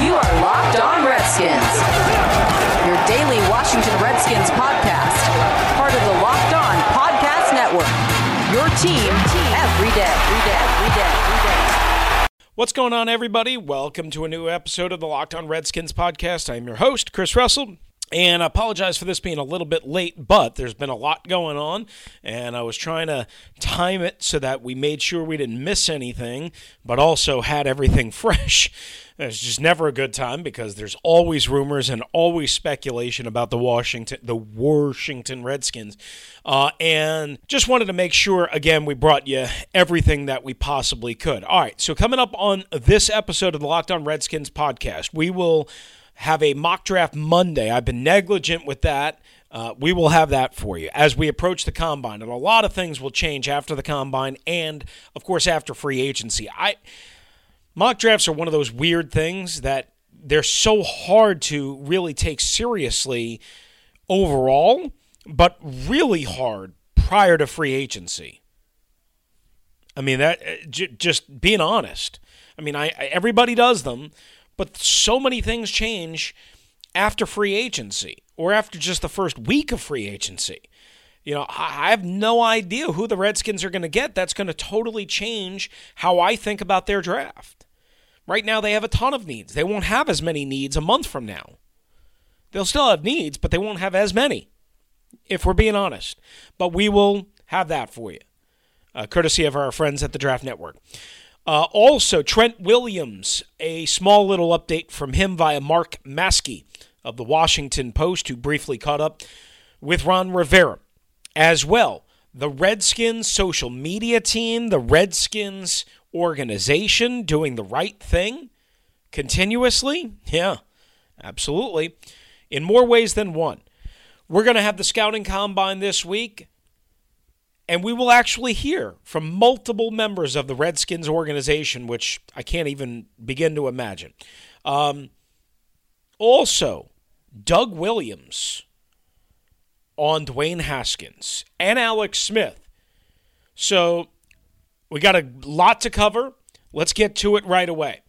You are Locked On Redskins, your daily Washington Redskins podcast, part of the Locked On Podcast Network. Your team every day, every day, every day, every day. What's going on, everybody? Welcome to a new episode of the Locked On Redskins podcast. I'm your host, Chris Russell. And I apologize for this being a little bit late, but there's been a lot going on, and I was trying to time it so that we made sure we didn't miss anything, but also had everything fresh. It's just never a good time because there's always rumors and always speculation about the Washington, the Washington Redskins, uh, and just wanted to make sure again we brought you everything that we possibly could. All right, so coming up on this episode of the Locked On Redskins podcast, we will have a mock draft Monday. I've been negligent with that. Uh, we will have that for you as we approach the combine, and a lot of things will change after the combine, and of course after free agency. I mock drafts are one of those weird things that they're so hard to really take seriously overall, but really hard prior to free agency. I mean that uh, j- just being honest. I mean, I, I everybody does them, but so many things change after free agency or after just the first week of free agency. You know, I have no idea who the Redskins are going to get. That's going to totally change how I think about their draft. Right now, they have a ton of needs. They won't have as many needs a month from now. They'll still have needs, but they won't have as many, if we're being honest. But we will have that for you, uh, courtesy of our friends at the Draft Network. Uh, also, Trent Williams, a small little update from him via Mark Maske of the Washington Post, who briefly caught up with Ron Rivera. As well, the Redskins social media team, the Redskins organization doing the right thing continuously. Yeah, absolutely. In more ways than one. We're going to have the scouting combine this week. And we will actually hear from multiple members of the Redskins organization, which I can't even begin to imagine. Um, also, Doug Williams on Dwayne Haskins and Alex Smith. So we got a lot to cover. Let's get to it right away.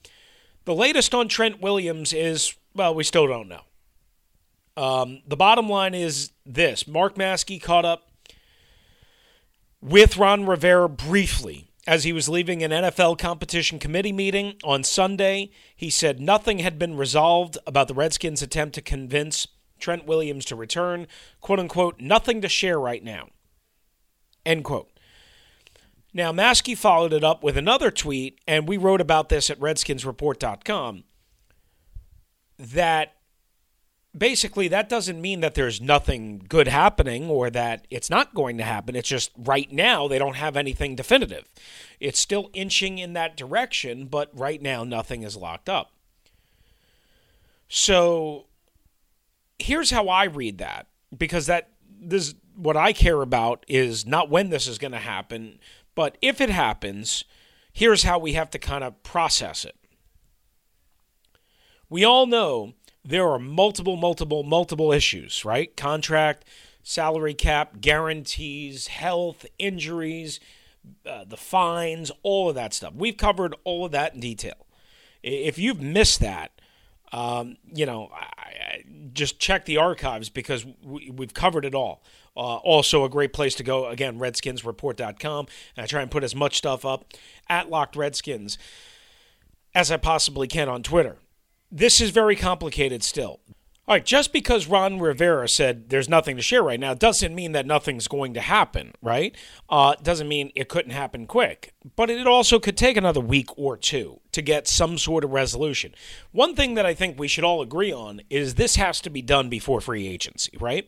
The latest on Trent Williams is, well, we still don't know. Um, the bottom line is this Mark Maske caught up with Ron Rivera briefly as he was leaving an NFL competition committee meeting on Sunday. He said nothing had been resolved about the Redskins' attempt to convince Trent Williams to return. Quote unquote, nothing to share right now. End quote. Now, Maske followed it up with another tweet, and we wrote about this at redskinsreport.com that basically that doesn't mean that there's nothing good happening or that it's not going to happen. It's just right now they don't have anything definitive. It's still inching in that direction, but right now nothing is locked up. So here's how I read that because that this what I care about is not when this is going to happen, but if it happens, here's how we have to kind of process it. We all know there are multiple, multiple, multiple issues, right? Contract, salary cap, guarantees, health, injuries, uh, the fines, all of that stuff. We've covered all of that in detail. If you've missed that, um, you know, I, I just check the archives because we, have covered it all. Uh, also, a great place to go, again, redskinsreport.com. And I try and put as much stuff up at Locked Redskins as I possibly can on Twitter this is very complicated still. All right, just because Ron Rivera said there's nothing to share right now doesn't mean that nothing's going to happen, right? Uh, doesn't mean it couldn't happen quick, but it also could take another week or two to get some sort of resolution. One thing that I think we should all agree on is this has to be done before free agency, right?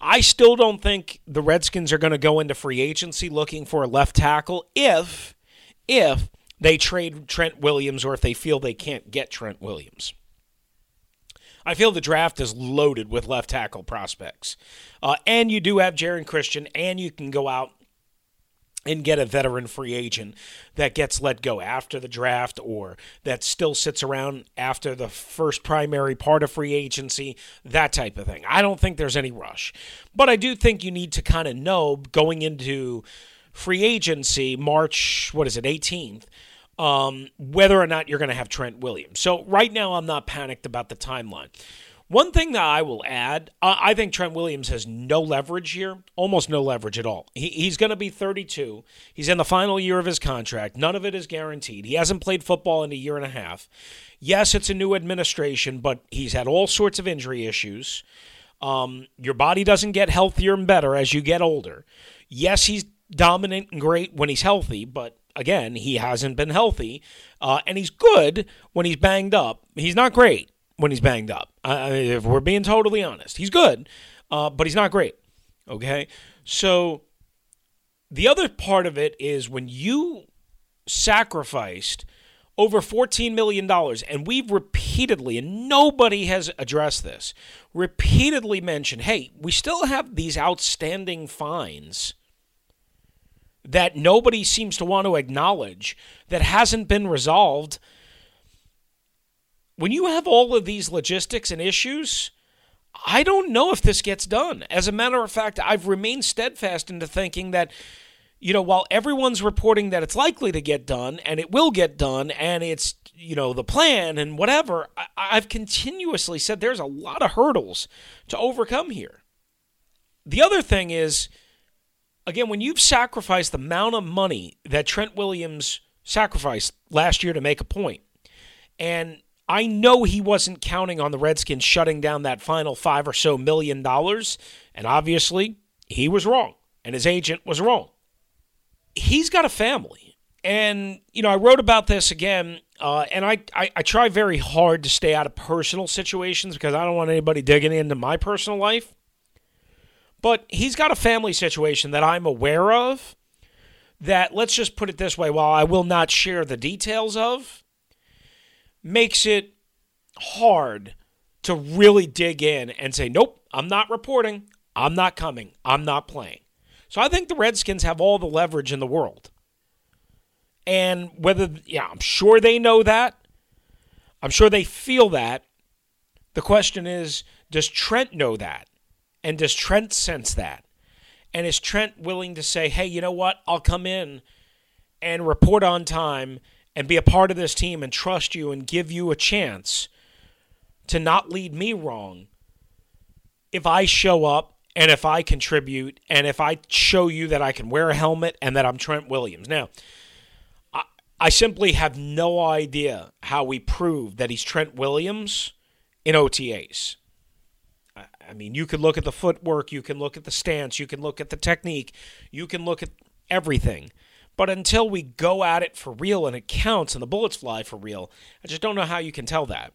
I still don't think the Redskins are going to go into free agency looking for a left tackle if if they trade Trent Williams or if they feel they can't get Trent Williams. I feel the draft is loaded with left tackle prospects. Uh, and you do have Geron Christian, and you can go out and get a veteran free agent that gets let go after the draft or that still sits around after the first primary part of free agency, that type of thing. I don't think there's any rush. But I do think you need to kind of know going into free agency, March, what is it, 18th, um, whether or not you're going to have Trent Williams. So right now, I'm not panicked about the timeline. One thing that I will add, I think Trent Williams has no leverage here, almost no leverage at all. He, he's going to be 32. He's in the final year of his contract. None of it is guaranteed. He hasn't played football in a year and a half. Yes, it's a new administration, but he's had all sorts of injury issues. Um, your body doesn't get healthier and better as you get older. Yes, he's dominant and great when he's healthy, but again, he hasn't been healthy. Uh, and he's good when he's banged up. He's not great when he's banged up. I mean, if we're being totally honest, he's good, uh, but he's not great. Okay, so the other part of it is when you sacrificed over $14 million, and we've repeatedly, and nobody has addressed this, repeatedly mentioned hey, we still have these outstanding fines that nobody seems to want to acknowledge that hasn't been resolved when you have all of these logistics and issues, I don't know if this gets done. As a matter of fact, I've remained steadfast into thinking that, you know, while everyone's reporting that it's likely to get done and it will get done and it's, you know, the plan and whatever, I- have continuously said there's a lot of hurdles to overcome here. The other thing is, again, when you've sacrificed the amount of money that Trent Williams sacrificed last year to make a point, and I know he wasn't counting on the Redskins shutting down that final five or so million dollars, and obviously he was wrong, and his agent was wrong. He's got a family, and you know I wrote about this again, uh, and I, I I try very hard to stay out of personal situations because I don't want anybody digging into my personal life. But he's got a family situation that I'm aware of. That let's just put it this way: while I will not share the details of makes it hard to really dig in and say, nope, I'm not reporting. I'm not coming. I'm not playing. So I think the Redskins have all the leverage in the world. And whether, yeah, I'm sure they know that. I'm sure they feel that. The question is, does Trent know that? And does Trent sense that? And is Trent willing to say, hey, you know what? I'll come in and report on time and be a part of this team and trust you and give you a chance to not lead me wrong if I show up and if I contribute and if I show you that I can wear a helmet and that I'm Trent Williams. Now, I, I simply have no idea how we prove that he's Trent Williams in OTAs. I, mean, you can look at the footwork, you can look at the stance, you can look at the technique, you can look at everything. But until we go at it for real and it counts and the bullets fly for real, I just don't know how you can tell that.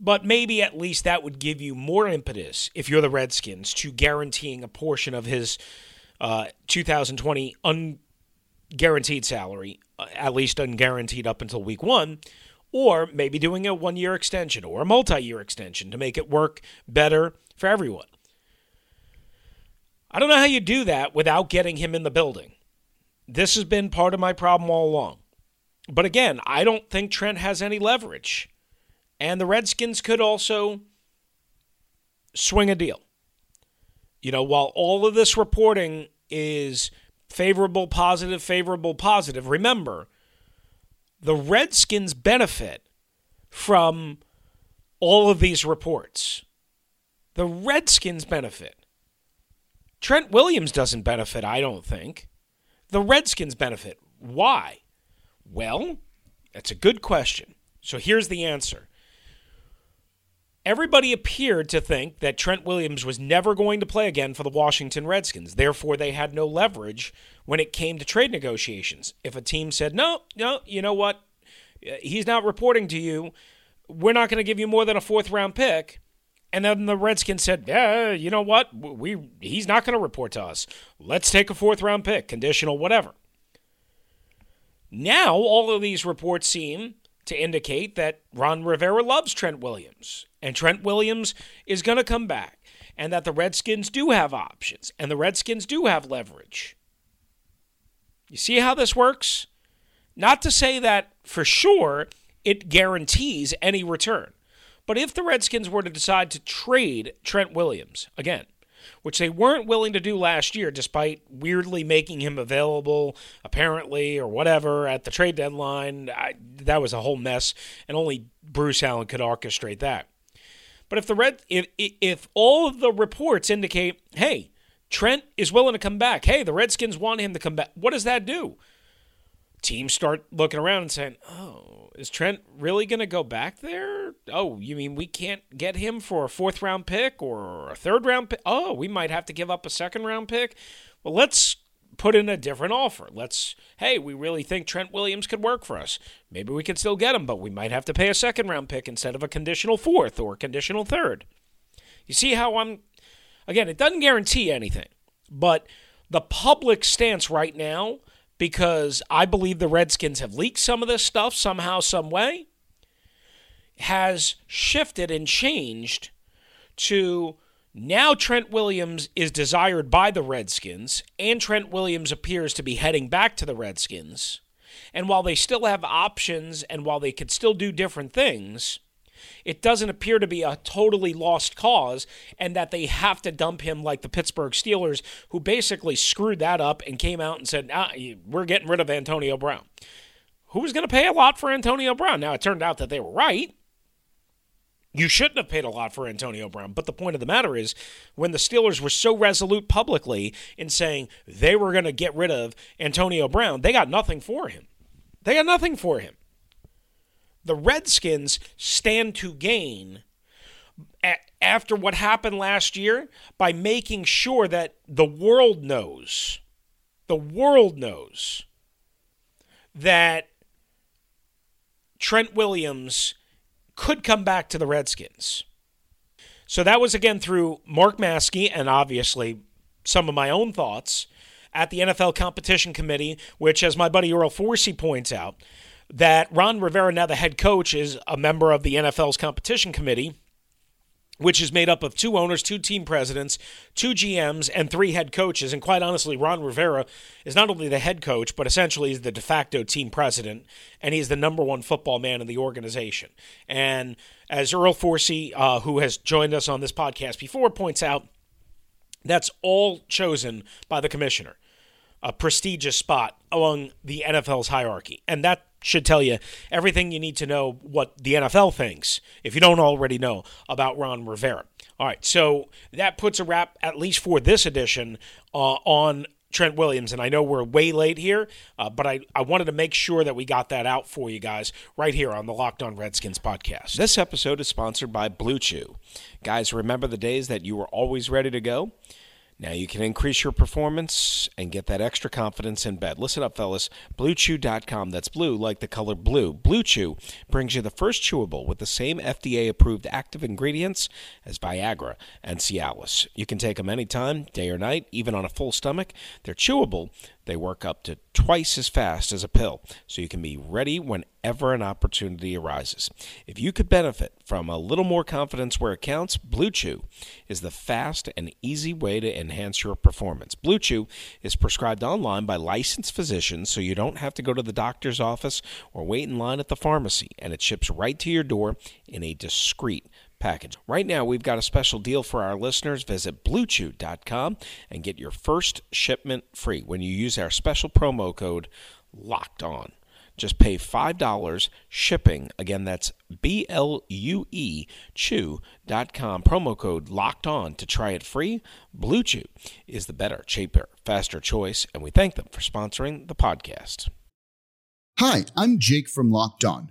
But maybe at least that would give you more impetus if you're the Redskins to guaranteeing a portion of his uh, 2020 unguaranteed salary, uh, at least unguaranteed up until week one, or maybe doing a one year extension or a multi year extension to make it work better for everyone. I don't know how you do that without getting him in the building. This has been part of my problem all along. But again, I don't think Trent has any leverage. And the Redskins could also swing a deal. You know, while all of this reporting is favorable, positive, favorable, positive, remember, the Redskins benefit from all of these reports. The Redskins benefit. Trent Williams doesn't benefit, I don't think. The Redskins benefit. Why? Well, that's a good question. So here's the answer. Everybody appeared to think that Trent Williams was never going to play again for the Washington Redskins. Therefore, they had no leverage when it came to trade negotiations. If a team said, no, no, you know what? He's not reporting to you. We're not going to give you more than a fourth round pick. And then the Redskins said, "Yeah, you know what? We he's not going to report to us. Let's take a fourth round pick, conditional, whatever." Now all of these reports seem to indicate that Ron Rivera loves Trent Williams and Trent Williams is going to come back and that the Redskins do have options and the Redskins do have leverage. You see how this works? Not to say that for sure it guarantees any return. But if the Redskins were to decide to trade Trent Williams, again, which they weren't willing to do last year, despite weirdly making him available, apparently, or whatever, at the trade deadline. I, that was a whole mess, and only Bruce Allen could orchestrate that. But if the red, if if all of the reports indicate, hey, Trent is willing to come back, hey, the Redskins want him to come back, what does that do? Teams start looking around and saying, oh, is Trent really going to go back there? Oh, you mean we can't get him for a fourth round pick or a third round pick? Oh, we might have to give up a second round pick. Well, let's put in a different offer. Let's, hey, we really think Trent Williams could work for us. Maybe we could still get him, but we might have to pay a second round pick instead of a conditional fourth or conditional third. You see how I'm, again, it doesn't guarantee anything, but the public stance right now, because I believe the Redskins have leaked some of this stuff somehow, some way, has shifted and changed to now Trent Williams is desired by the Redskins, and Trent Williams appears to be heading back to the Redskins. And while they still have options and while they could still do different things, it doesn't appear to be a totally lost cause and that they have to dump him like the Pittsburgh Steelers, who basically screwed that up and came out and said, ah, We're getting rid of Antonio Brown. Who was going to pay a lot for Antonio Brown? Now, it turned out that they were right. You shouldn't have paid a lot for Antonio Brown. But the point of the matter is, when the Steelers were so resolute publicly in saying they were going to get rid of Antonio Brown, they got nothing for him. They got nothing for him. The Redskins stand to gain after what happened last year by making sure that the world knows, the world knows that Trent Williams could come back to the Redskins. So that was again through Mark Maske and obviously some of my own thoughts at the NFL Competition Committee, which, as my buddy Earl Forcey points out, that Ron Rivera, now the head coach, is a member of the NFL's Competition Committee which is made up of two owners, two team presidents, two GMs, and three head coaches. And quite honestly, Ron Rivera is not only the head coach, but essentially is the de facto team president, and he's the number one football man in the organization. And as Earl Forcey, uh, who has joined us on this podcast before, points out, that's all chosen by the commissioner. A prestigious spot among the NFL's hierarchy. And that should tell you everything you need to know what the NFL thinks, if you don't already know, about Ron Rivera. All right, so that puts a wrap, at least for this edition, uh, on Trent Williams. And I know we're way late here, uh, but I, I wanted to make sure that we got that out for you guys right here on the Locked On Redskins podcast. This episode is sponsored by Blue Chew. Guys, remember the days that you were always ready to go? Now you can increase your performance and get that extra confidence in bed. Listen up, fellas. BlueChew.com. That's blue like the color blue. Blue Chew brings you the first chewable with the same FDA approved active ingredients as Viagra and Cialis. You can take them anytime, day or night, even on a full stomach. They're chewable they work up to twice as fast as a pill, so you can be ready whenever an opportunity arises. If you could benefit from a little more confidence where it counts, Blue Chew is the fast and easy way to enhance your performance. Blue Chew is prescribed online by licensed physicians, so you don't have to go to the doctor's office or wait in line at the pharmacy, and it ships right to your door in a discreet package. Right now, we've got a special deal for our listeners. Visit bluechew.com and get your first shipment free when you use our special promo code LOCKED ON. Just pay $5 shipping. Again, that's B L U E chew.com. Promo code locked on to try it free. Blue Chew is the better, cheaper, faster choice, and we thank them for sponsoring the podcast. Hi, I'm Jake from Locked On.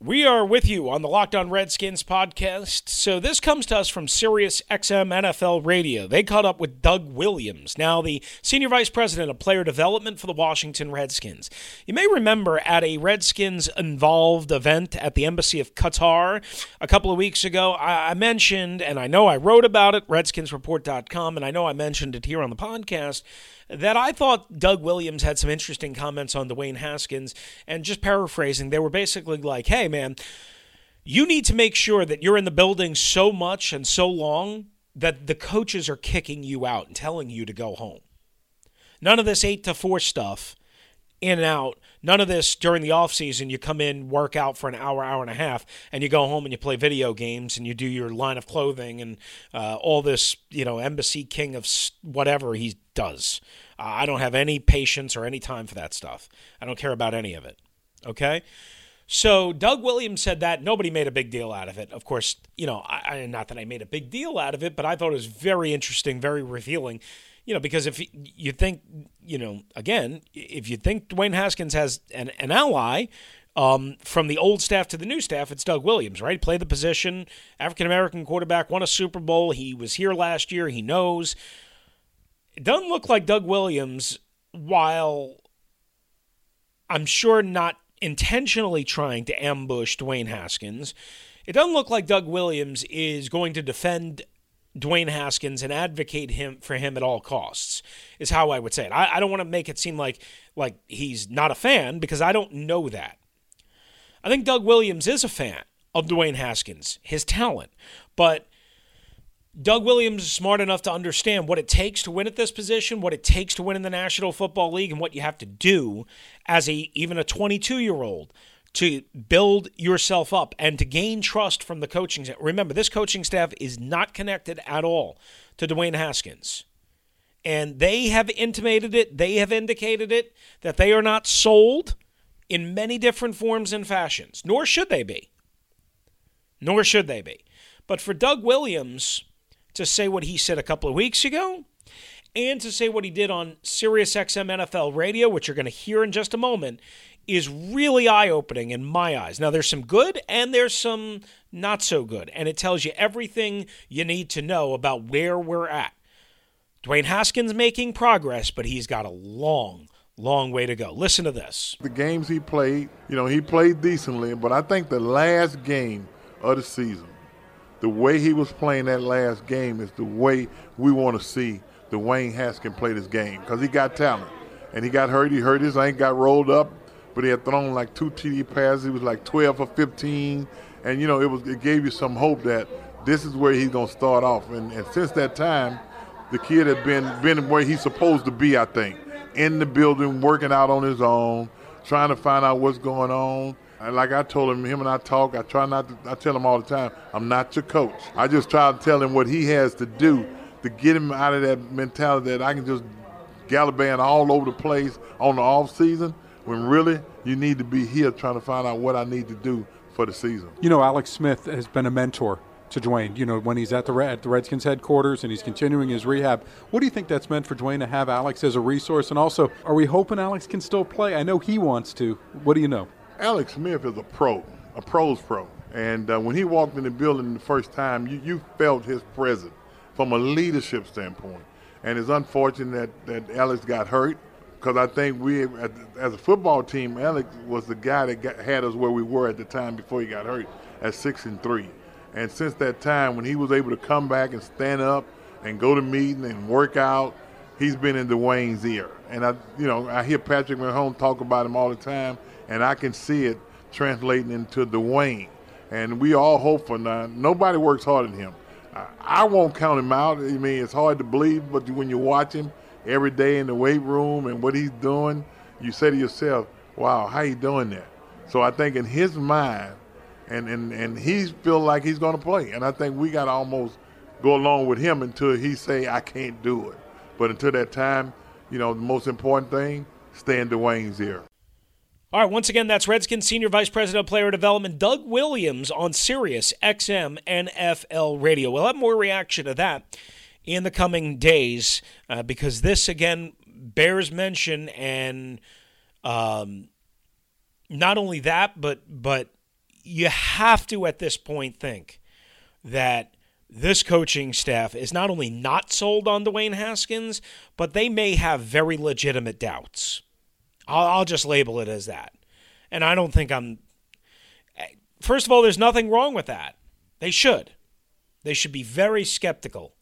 We are with you on the Locked On Redskins podcast. So this comes to us from Sirius XM NFL Radio. They caught up with Doug Williams, now the senior vice president of player development for the Washington Redskins. You may remember at a Redskins involved event at the Embassy of Qatar a couple of weeks ago, I mentioned, and I know I wrote about it, redskinsreport.com, and I know I mentioned it here on the podcast that I thought Doug Williams had some interesting comments on Dwayne Haskins. And just paraphrasing, they were basically like, hey, man, you need to make sure that you're in the building so much and so long that the coaches are kicking you out and telling you to go home. None of this eight to four stuff in and out. None of this during the off season. You come in, work out for an hour, hour and a half, and you go home and you play video games and you do your line of clothing and uh, all this, you know, embassy king of whatever he does. Uh, I don't have any patience or any time for that stuff. I don't care about any of it. Okay. So Doug Williams said that nobody made a big deal out of it. Of course, you know, I, not that I made a big deal out of it, but I thought it was very interesting, very revealing you know, because if you think, you know, again, if you think Dwayne Haskins has an, an ally um, from the old staff to the new staff, it's Doug Williams, right? Played the position, African American quarterback, won a Super Bowl. He was here last year. He knows. It doesn't look like Doug Williams, while I'm sure not intentionally trying to ambush Dwayne Haskins. It doesn't look like Doug Williams is going to defend Dwayne Haskins and advocate him for him at all costs is how I would say it. I, I don't want to make it seem like like he's not a fan because I don't know that. I think Doug Williams is a fan of Dwayne Haskins, his talent, but Doug Williams is smart enough to understand what it takes to win at this position, what it takes to win in the National Football League, and what you have to do as a even a 22 year old to build yourself up and to gain trust from the coaching staff. Remember, this coaching staff is not connected at all to Dwayne Haskins. And they have intimated it, they have indicated it, that they are not sold in many different forms and fashions, nor should they be. Nor should they be. But for Doug Williams to say what he said a couple of weeks ago, and to say what he did on SiriusXM NFL radio, which you're going to hear in just a moment, is really eye opening in my eyes. Now, there's some good and there's some not so good, and it tells you everything you need to know about where we're at. Dwayne Haskins making progress, but he's got a long, long way to go. Listen to this. The games he played, you know, he played decently, but I think the last game of the season, the way he was playing that last game is the way we want to see Dwayne Haskins play this game because he got talent. And he got hurt. He hurt his ankle, got rolled up, but he had thrown like two TD passes. He was like 12 or 15, and you know it was it gave you some hope that this is where he's gonna start off. And, and since that time, the kid had been been where he's supposed to be. I think in the building, working out on his own, trying to find out what's going on. And like I told him, him and I talk. I try not to. I tell him all the time, I'm not your coach. I just try to tell him what he has to do to get him out of that mentality that I can just gallivant all over the place on the off season when really you need to be here trying to find out what I need to do for the season. You know, Alex Smith has been a mentor to Dwayne. You know, when he's at the at the Redskins headquarters and he's continuing his rehab. What do you think that's meant for Dwayne to have Alex as a resource? And also, are we hoping Alex can still play? I know he wants to. What do you know? Alex Smith is a pro, a pro's pro. And uh, when he walked in the building the first time, you, you felt his presence from a leadership standpoint. And it's unfortunate that, that Alex got hurt because I think we, as a football team, Alex was the guy that got, had us where we were at the time before he got hurt at six and three. And since that time, when he was able to come back and stand up and go to meeting and work out, he's been in Dwayne's ear. And I, you know, I hear Patrick Mahomes talk about him all the time, and I can see it translating into Dwayne. And we all hope for now. Nobody works harder than him. I, I won't count him out. I mean, it's hard to believe, but when you watch him, every day in the weight room and what he's doing, you say to yourself, "Wow, how you doing that?" So I think in his mind, and and and he feel like he's going to play, and I think we got to almost go along with him until he say, "I can't do it." But until that time, you know, the most important thing, stay in Dwayne's ear. All right, once again, that's Redskins Senior Vice President of Player Development, Doug Williams, on Sirius XM NFL Radio. We'll have more reaction to that in the coming days uh, because this, again, bears mention. And um, not only that, but but you have to, at this point, think that this coaching staff is not only not sold on Dwayne Haskins, but they may have very legitimate doubts. I'll, I'll just label it as that. And I don't think I'm. First of all, there's nothing wrong with that. They should. They should be very skeptical.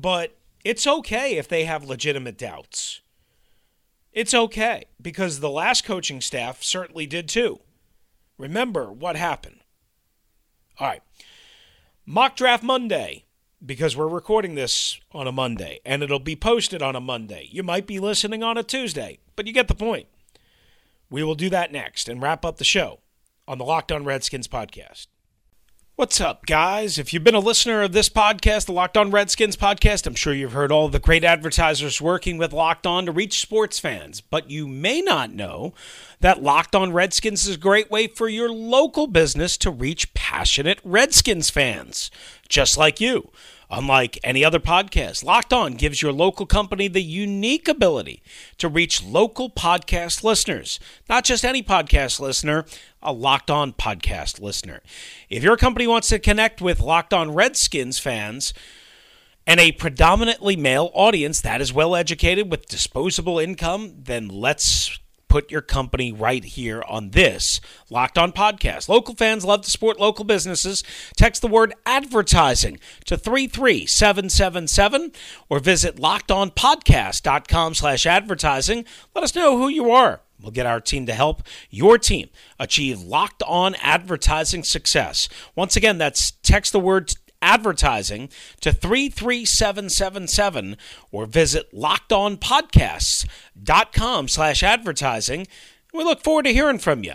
But it's okay if they have legitimate doubts. It's okay because the last coaching staff certainly did too. Remember what happened. All right. Mock Draft Monday because we're recording this on a Monday and it'll be posted on a Monday. You might be listening on a Tuesday, but you get the point. We will do that next and wrap up the show on the Locked On Redskins podcast. What's up, guys? If you've been a listener of this podcast, the Locked On Redskins podcast, I'm sure you've heard all the great advertisers working with Locked On to reach sports fans. But you may not know that Locked On Redskins is a great way for your local business to reach passionate Redskins fans, just like you. Unlike any other podcast, Locked On gives your local company the unique ability to reach local podcast listeners. Not just any podcast listener, a Locked On podcast listener. If your company wants to connect with Locked On Redskins fans, and a predominantly male audience that is well educated with disposable income, then let's put your company right here on this Locked On Podcast. Local fans love to support local businesses. Text the word advertising to 33777 or visit lockedonpodcast.com slash advertising. Let us know who you are. We'll get our team to help your team achieve locked on advertising success. Once again, that's text the word advertising to 33777 or visit lockedonpodcasts.com slash advertising. We look forward to hearing from you.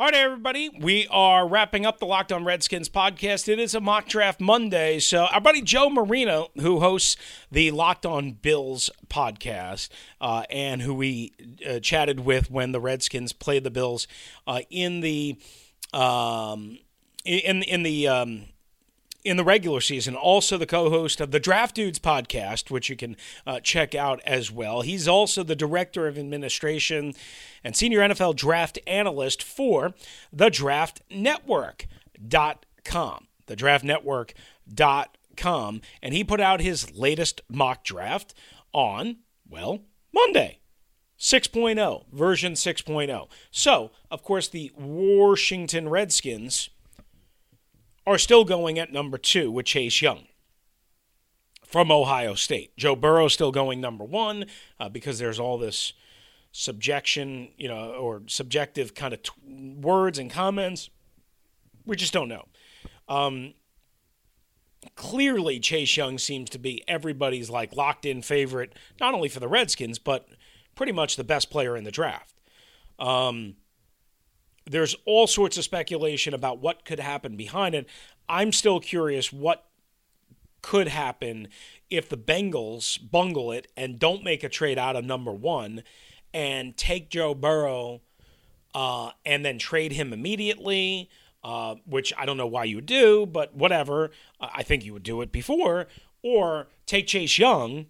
All right, everybody, we are wrapping up the Locked On Redskins podcast. It is a mock draft Monday. So, our buddy Joe Marino, who hosts the Locked On Bills podcast, uh, and who we uh, chatted with when the Redskins played the Bills uh, in the um, in in the um, in the regular season, also the co host of the Draft Dudes podcast, which you can uh, check out as well. He's also the director of administration and senior NFL draft analyst for the Draft Network.com. The Draft Network.com. And he put out his latest mock draft on, well, Monday. 6.0, version 6.0. So, of course, the Washington Redskins are still going at number two with Chase Young from Ohio State. Joe Burrow still going number one uh, because there's all this subjection, you know, or subjective kind of t- words and comments. We just don't know. Um, clearly, Chase Young seems to be everybody's like locked in favorite, not only for the Redskins, but pretty much the best player in the draft. Um, there's all sorts of speculation about what could happen behind it. I'm still curious what could happen if the Bengals bungle it and don't make a trade out of number one and take Joe Burrow uh, and then trade him immediately, uh, which I don't know why you would do, but whatever. I think you would do it before. Or take Chase Young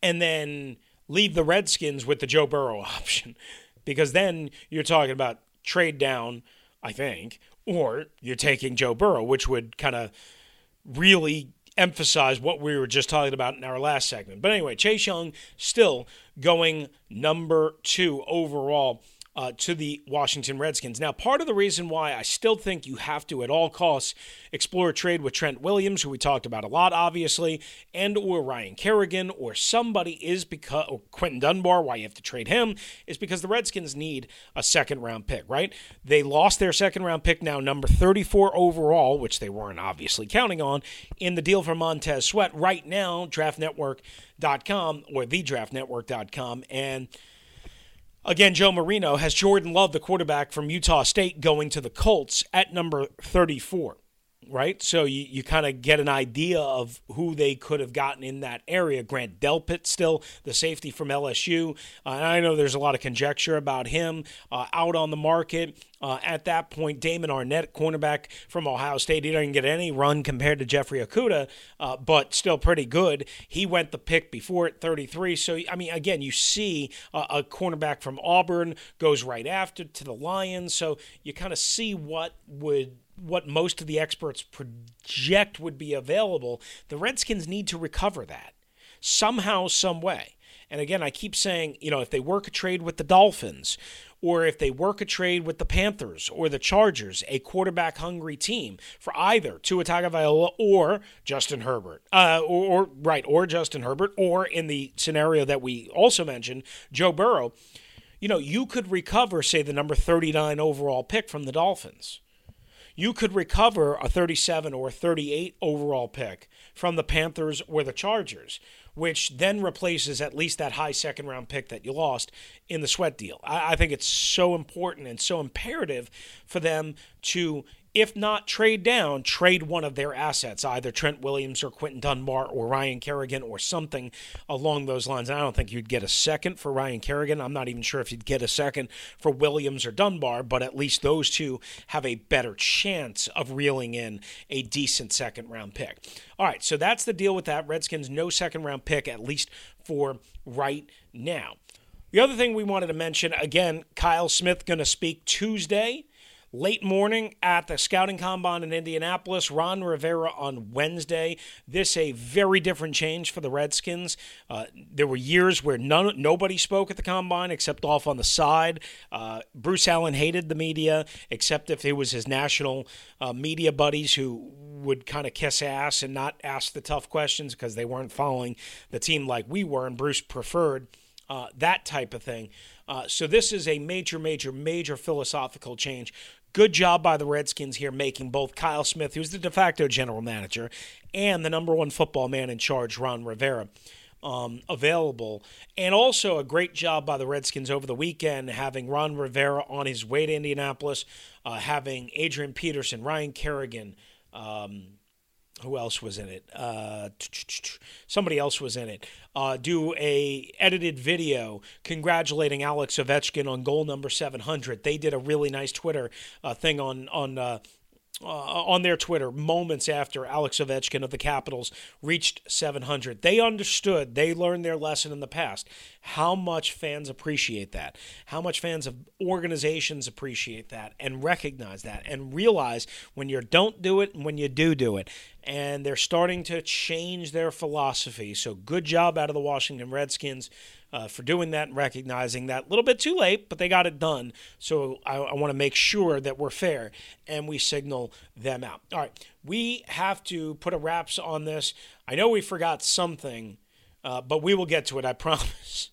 and then leave the Redskins with the Joe Burrow option. Because then you're talking about trade down, I think, or you're taking Joe Burrow, which would kind of really emphasize what we were just talking about in our last segment. But anyway, Chase Young still going number two overall uh, to the Washington Redskins. Now, part of the reason why I still think you have to, at all costs, explore a trade with Trent Williams, who we talked about a lot, obviously, and or Ryan Kerrigan or somebody is because or Quinton Dunbar. Why you have to trade him is because the Redskins need a second round pick, right? They lost their second round pick now, number 34 overall, which they weren't obviously counting on, in the deal for Montez Sweat. Right now, DraftNetwork.com or TheDraftNetwork.com and Again, Joe Marino has Jordan Love, the quarterback from Utah State, going to the Colts at number 34 right? So you, you kind of get an idea of who they could have gotten in that area. Grant Delpit, still the safety from LSU. Uh, and I know there's a lot of conjecture about him uh, out on the market. Uh, at that point, Damon Arnette, cornerback from Ohio State, he didn't get any run compared to Jeffrey Okudah, uh, but still pretty good. He went the pick before at 33. So, I mean, again, you see a cornerback from Auburn goes right after to the Lions. So you kind of see what would what most of the experts project would be available, the Redskins need to recover that somehow, some way. And again, I keep saying, you know, if they work a trade with the Dolphins, or if they work a trade with the Panthers or the Chargers, a quarterback hungry team for either Tua Tagovailoa or Justin Herbert, uh, or, or right, or Justin Herbert, or in the scenario that we also mentioned, Joe Burrow, you know, you could recover, say, the number 39 overall pick from the Dolphins you could recover a 37 or 38 overall pick from the Panthers or the Chargers, which then replaces at least that high second round pick that you lost in the sweat deal. I, I think it's so important and so imperative for them to if not trade down, trade one of their assets, either Trent Williams or Quinton Dunbar or Ryan Kerrigan or something along those lines. And I don't think you'd get a second for Ryan Kerrigan. I'm not even sure if you'd get a second for Williams or Dunbar, but at least those two have a better chance of reeling in a decent second round pick. All right, so that's the deal with that. Redskins, no second round pick, at least for right now. The other thing we wanted to mention again, Kyle Smith going to speak Tuesday late morning at the scouting combine in Indianapolis. Ron Rivera on Wednesday. This a very different change for the Redskins. Uh, there were years where none, nobody spoke at the combine except off on the side. Uh, Bruce Allen hated the media except if it was his national uh, media buddies who would kind of kiss ass and not ask the tough questions because they weren't following the team like we were, and Bruce preferred uh, that type of thing. Uh, so this is a major, major, major philosophical change. Good job by the Redskins here making both Kyle Smith, who's the de facto general manager, and the number one football man in charge, Ron Rivera. Um, available. And also a great job by the Redskins over the weekend, having Ron Rivera on his way to Indianapolis, uh, having Adrian Peterson, Ryan Kerrigan, um, who else was in it? Uh, somebody else was in it. Uh, do a edited video congratulating Alex Ovechkin on goal number 700. They did a really nice Twitter uh, thing on on uh, uh, on their Twitter moments after Alex Ovechkin of the Capitals reached 700. They understood, they learned their lesson in the past. How much fans appreciate that, how much fans of organizations appreciate that, and recognize that, and realize when you don't do it and when you do do it. And they're starting to change their philosophy. So, good job out of the Washington Redskins uh, for doing that and recognizing that. A little bit too late, but they got it done. So I, I want to make sure that we're fair and we signal them out. All right, we have to put a wraps on this. I know we forgot something uh, but we will get to it, I promise,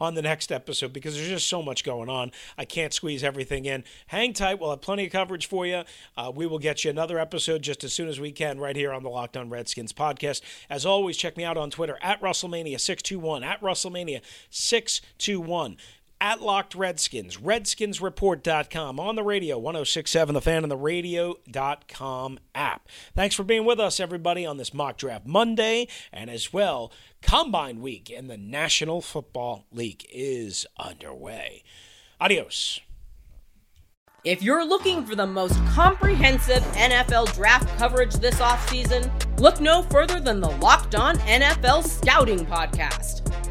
on the next episode because there's just so much going on. I can't squeeze everything in. Hang tight. We'll have plenty of coverage for you. Uh, we will get you another episode just as soon as we can right here on the Locked On Redskins podcast. As always, check me out on Twitter at Russellmania621, at Russellmania621 at Locked Redskins, redskinsreport.com, on the radio, 1067 The Fan, and the radio.com app. Thanks for being with us, everybody, on this mock draft Monday, and as well, Combine Week in the National Football League is underway. Adios. If you're looking for the most comprehensive NFL draft coverage this offseason, look no further than the Locked On NFL Scouting Podcast.